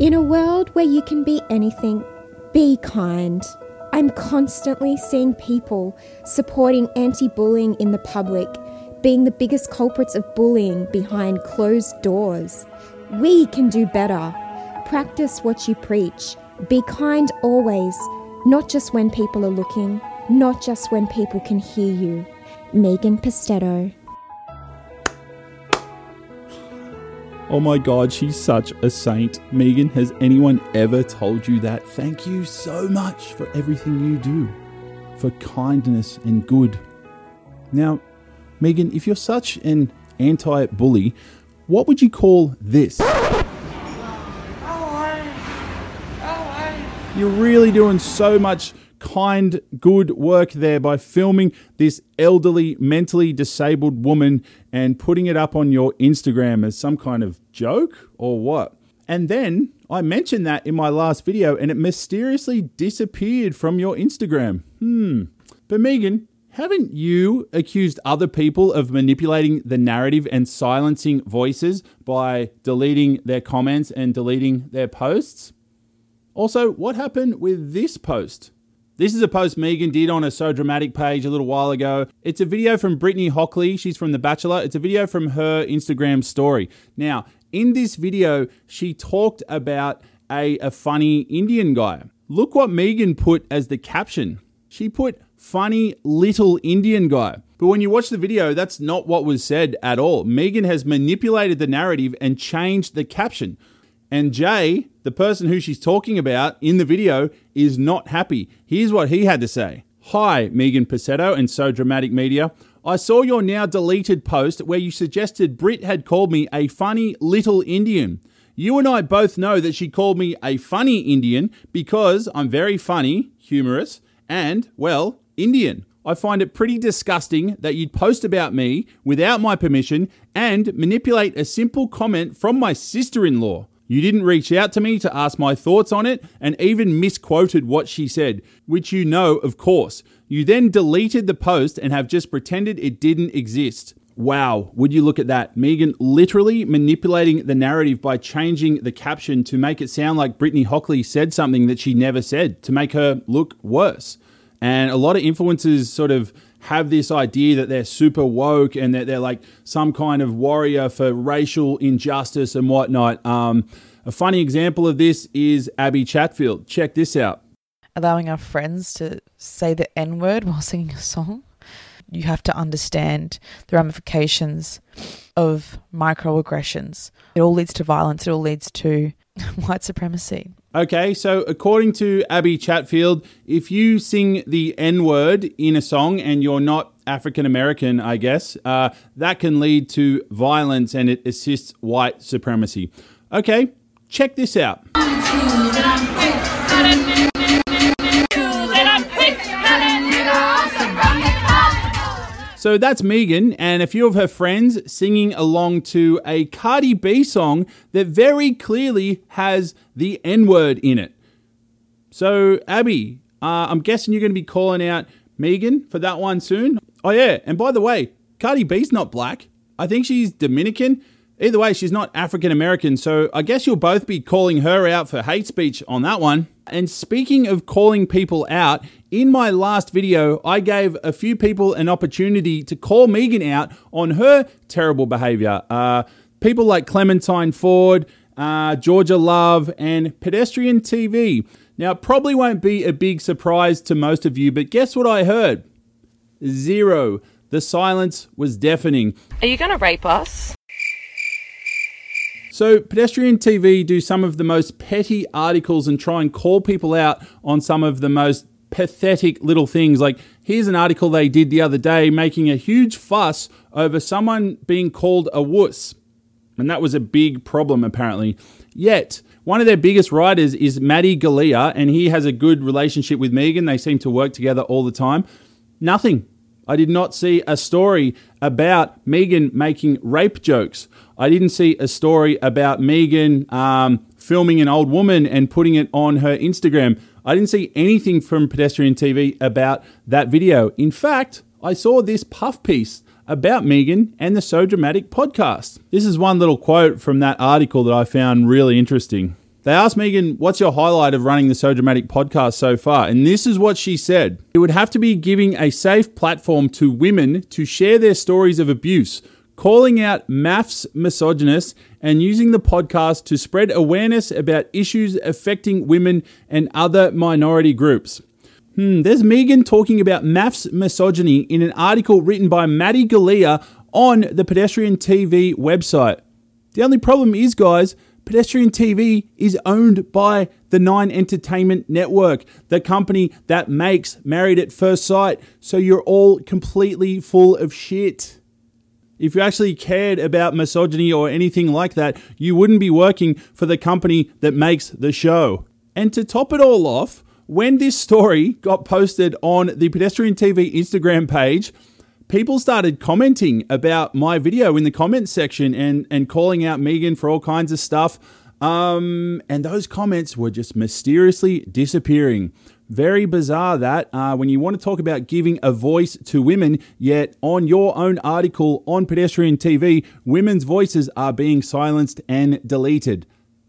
In a world where you can be anything, be kind. I'm constantly seeing people supporting anti bullying in the public, being the biggest culprits of bullying behind closed doors. We can do better. Practice what you preach. Be kind always, not just when people are looking, not just when people can hear you. Megan Pustetto. Oh my god, she's such a saint. Megan, has anyone ever told you that? Thank you so much for everything you do, for kindness and good. Now, Megan, if you're such an anti bully, what would you call this? Oh, oh, you're really doing so much kind, good work there by filming this elderly, mentally disabled woman and putting it up on your Instagram as some kind of joke or what? And then I mentioned that in my last video and it mysteriously disappeared from your Instagram. Hmm. But Megan, haven't you accused other people of manipulating the narrative and silencing voices by deleting their comments and deleting their posts? Also, what happened with this post? This is a post Megan did on a So Dramatic page a little while ago. It's a video from Brittany Hockley. She's from The Bachelor. It's a video from her Instagram story. Now, in this video, she talked about a, a funny Indian guy. Look what Megan put as the caption. She put funny little Indian guy. But when you watch the video, that's not what was said at all. Megan has manipulated the narrative and changed the caption. And Jay, the person who she's talking about in the video, is not happy. Here's what he had to say Hi, Megan Pustetto and So Dramatic Media. I saw your now deleted post where you suggested Brit had called me a funny little Indian. You and I both know that she called me a funny Indian because I'm very funny, humorous, and, well, Indian. I find it pretty disgusting that you'd post about me without my permission and manipulate a simple comment from my sister in law. You didn't reach out to me to ask my thoughts on it and even misquoted what she said, which you know, of course. You then deleted the post and have just pretended it didn't exist. Wow, would you look at that? Megan literally manipulating the narrative by changing the caption to make it sound like Brittany Hockley said something that she never said, to make her look worse. And a lot of influencers sort of have this idea that they're super woke and that they're like some kind of warrior for racial injustice and whatnot. Um, a funny example of this is Abby Chatfield. Check this out. Allowing our friends to say the N word while singing a song. You have to understand the ramifications of microaggressions. It all leads to violence, it all leads to white supremacy. Okay, so according to Abby Chatfield, if you sing the N word in a song and you're not African American, I guess, uh, that can lead to violence and it assists white supremacy. Okay, check this out. So that's Megan and a few of her friends singing along to a Cardi B song that very clearly has the N word in it. So, Abby, uh, I'm guessing you're going to be calling out Megan for that one soon. Oh, yeah. And by the way, Cardi B's not black. I think she's Dominican. Either way, she's not African American. So, I guess you'll both be calling her out for hate speech on that one. And speaking of calling people out, in my last video, I gave a few people an opportunity to call Megan out on her terrible behavior. Uh, people like Clementine Ford, uh, Georgia Love, and Pedestrian TV. Now, it probably won't be a big surprise to most of you, but guess what I heard? Zero. The silence was deafening. Are you going to rape us? So, Pedestrian TV do some of the most petty articles and try and call people out on some of the most pathetic little things. Like, here's an article they did the other day making a huge fuss over someone being called a wuss. And that was a big problem, apparently. Yet, one of their biggest writers is Maddie Galea, and he has a good relationship with Megan. They seem to work together all the time. Nothing. I did not see a story about Megan making rape jokes. I didn't see a story about Megan um, filming an old woman and putting it on her Instagram. I didn't see anything from Pedestrian TV about that video. In fact, I saw this puff piece about Megan and the So Dramatic podcast. This is one little quote from that article that I found really interesting. They asked Megan, What's your highlight of running the So Dramatic podcast so far? And this is what she said It would have to be giving a safe platform to women to share their stories of abuse, calling out MAFS misogynists, and using the podcast to spread awareness about issues affecting women and other minority groups. Hmm, there's Megan talking about MAFS misogyny in an article written by Maddie Galea on the Pedestrian TV website. The only problem is, guys, Pedestrian TV is owned by the Nine Entertainment Network, the company that makes Married at First Sight. So you're all completely full of shit. If you actually cared about misogyny or anything like that, you wouldn't be working for the company that makes the show. And to top it all off, when this story got posted on the Pedestrian TV Instagram page, people started commenting about my video in the comments section and, and calling out Megan for all kinds of stuff. Um, and those comments were just mysteriously disappearing. Very bizarre that uh, when you want to talk about giving a voice to women, yet on your own article on Pedestrian TV, women's voices are being silenced and deleted.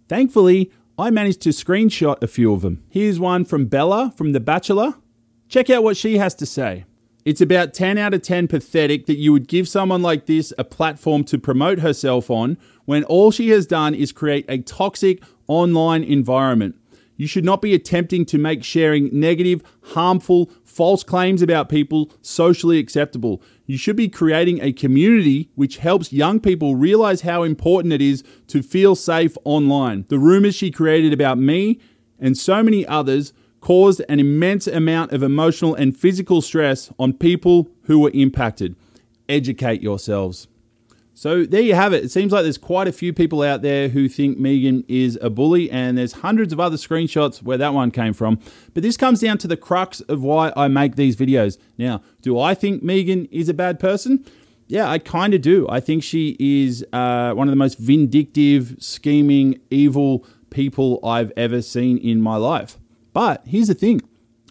Thankfully, I managed to screenshot a few of them. Here's one from Bella from The Bachelor. Check out what she has to say. It's about 10 out of 10 pathetic that you would give someone like this a platform to promote herself on when all she has done is create a toxic online environment. You should not be attempting to make sharing negative, harmful, false claims about people socially acceptable. You should be creating a community which helps young people realize how important it is to feel safe online. The rumors she created about me and so many others caused an immense amount of emotional and physical stress on people who were impacted. Educate yourselves. So there you have it. It seems like there's quite a few people out there who think Megan is a bully, and there's hundreds of other screenshots where that one came from. But this comes down to the crux of why I make these videos. Now, do I think Megan is a bad person? Yeah, I kind of do. I think she is uh, one of the most vindictive, scheming, evil people I've ever seen in my life. But here's the thing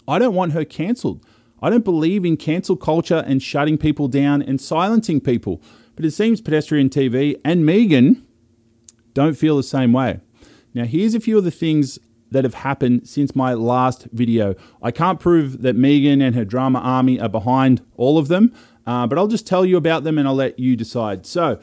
I don't want her cancelled. I don't believe in cancel culture and shutting people down and silencing people. But it seems Pedestrian TV and Megan don't feel the same way. Now, here's a few of the things that have happened since my last video. I can't prove that Megan and her drama army are behind all of them, uh, but I'll just tell you about them and I'll let you decide. So,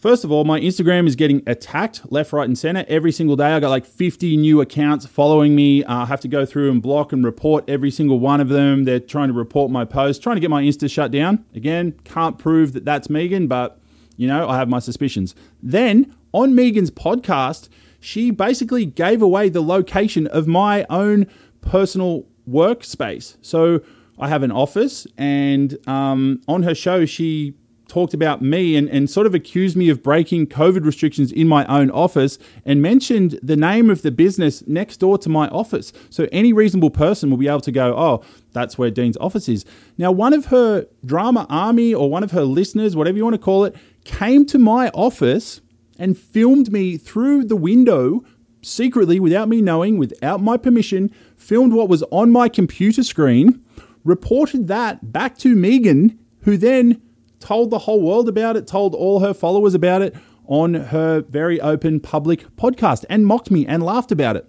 First of all, my Instagram is getting attacked left, right, and center every single day. I got like 50 new accounts following me. Uh, I have to go through and block and report every single one of them. They're trying to report my post, trying to get my Insta shut down. Again, can't prove that that's Megan, but you know, I have my suspicions. Then on Megan's podcast, she basically gave away the location of my own personal workspace. So I have an office, and um, on her show, she talked about me and, and sort of accused me of breaking COVID restrictions in my own office and mentioned the name of the business next door to my office. So any reasonable person will be able to go, oh, that's where Dean's office is. Now, one of her drama army or one of her listeners, whatever you want to call it, came to my office and filmed me through the window secretly without me knowing, without my permission, filmed what was on my computer screen, reported that back to Megan, who then told the whole world about it, told all her followers about it on her very open public podcast and mocked me and laughed about it.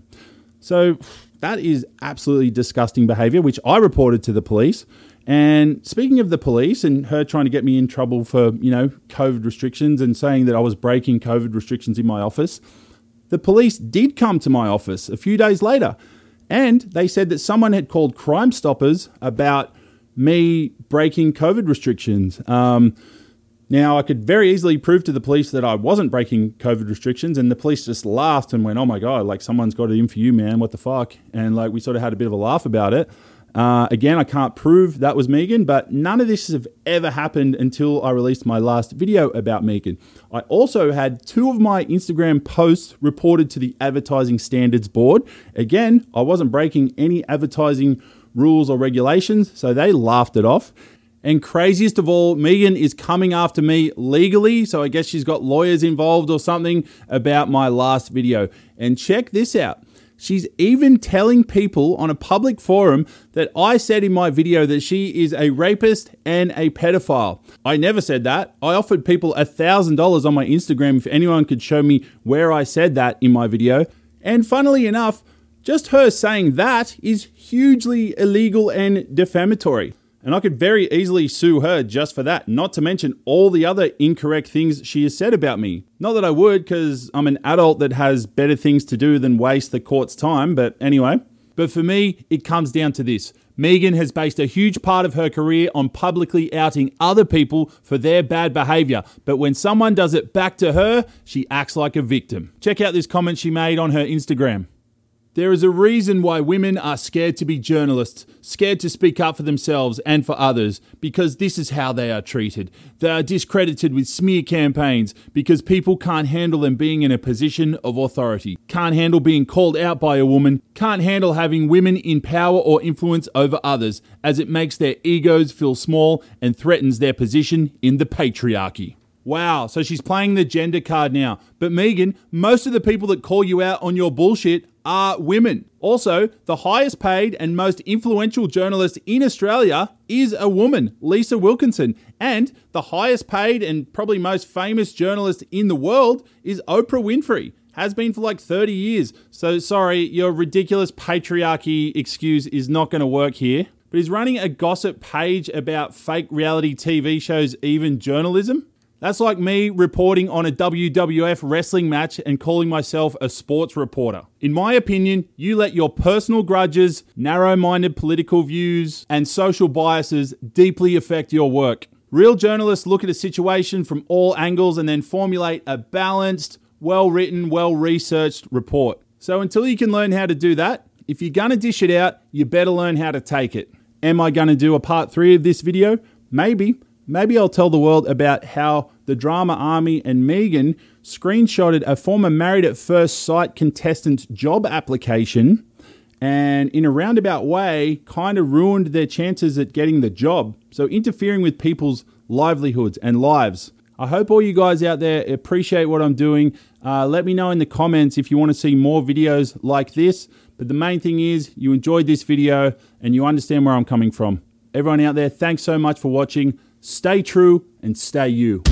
So that is absolutely disgusting behavior, which I reported to the police. And speaking of the police and her trying to get me in trouble for, you know, COVID restrictions and saying that I was breaking COVID restrictions in my office, the police did come to my office a few days later. And they said that someone had called Crime Stoppers about me breaking COVID restrictions. Um, now, I could very easily prove to the police that I wasn't breaking COVID restrictions, and the police just laughed and went, "Oh my god, like someone's got it in for you, man. What the fuck?" And like we sort of had a bit of a laugh about it. Uh, again, I can't prove that was Megan, but none of this has ever happened until I released my last video about Megan. I also had two of my Instagram posts reported to the Advertising Standards Board. Again, I wasn't breaking any advertising rules or regulations, so they laughed it off. And craziest of all, Megan is coming after me legally, so I guess she's got lawyers involved or something about my last video. And check this out. She's even telling people on a public forum that I said in my video that she is a rapist and a pedophile. I never said that. I offered people $1,000 on my Instagram if anyone could show me where I said that in my video. And funnily enough, just her saying that is hugely illegal and defamatory. And I could very easily sue her just for that, not to mention all the other incorrect things she has said about me. Not that I would, because I'm an adult that has better things to do than waste the court's time, but anyway. But for me, it comes down to this. Megan has based a huge part of her career on publicly outing other people for their bad behavior. But when someone does it back to her, she acts like a victim. Check out this comment she made on her Instagram. There is a reason why women are scared to be journalists, scared to speak up for themselves and for others, because this is how they are treated. They are discredited with smear campaigns because people can't handle them being in a position of authority, can't handle being called out by a woman, can't handle having women in power or influence over others, as it makes their egos feel small and threatens their position in the patriarchy. Wow, so she's playing the gender card now. But Megan, most of the people that call you out on your bullshit are women. Also, the highest paid and most influential journalist in Australia is a woman, Lisa Wilkinson. And the highest paid and probably most famous journalist in the world is Oprah Winfrey. Has been for like 30 years. So sorry, your ridiculous patriarchy excuse is not going to work here. But he's running a gossip page about fake reality TV shows, even journalism. That's like me reporting on a WWF wrestling match and calling myself a sports reporter. In my opinion, you let your personal grudges, narrow minded political views, and social biases deeply affect your work. Real journalists look at a situation from all angles and then formulate a balanced, well written, well researched report. So until you can learn how to do that, if you're gonna dish it out, you better learn how to take it. Am I gonna do a part three of this video? Maybe. Maybe I'll tell the world about how the Drama Army and Megan screenshotted a former Married at First Sight contestant's job application and, in a roundabout way, kind of ruined their chances at getting the job. So, interfering with people's livelihoods and lives. I hope all you guys out there appreciate what I'm doing. Uh, let me know in the comments if you want to see more videos like this. But the main thing is you enjoyed this video and you understand where I'm coming from. Everyone out there, thanks so much for watching. Stay true and stay you.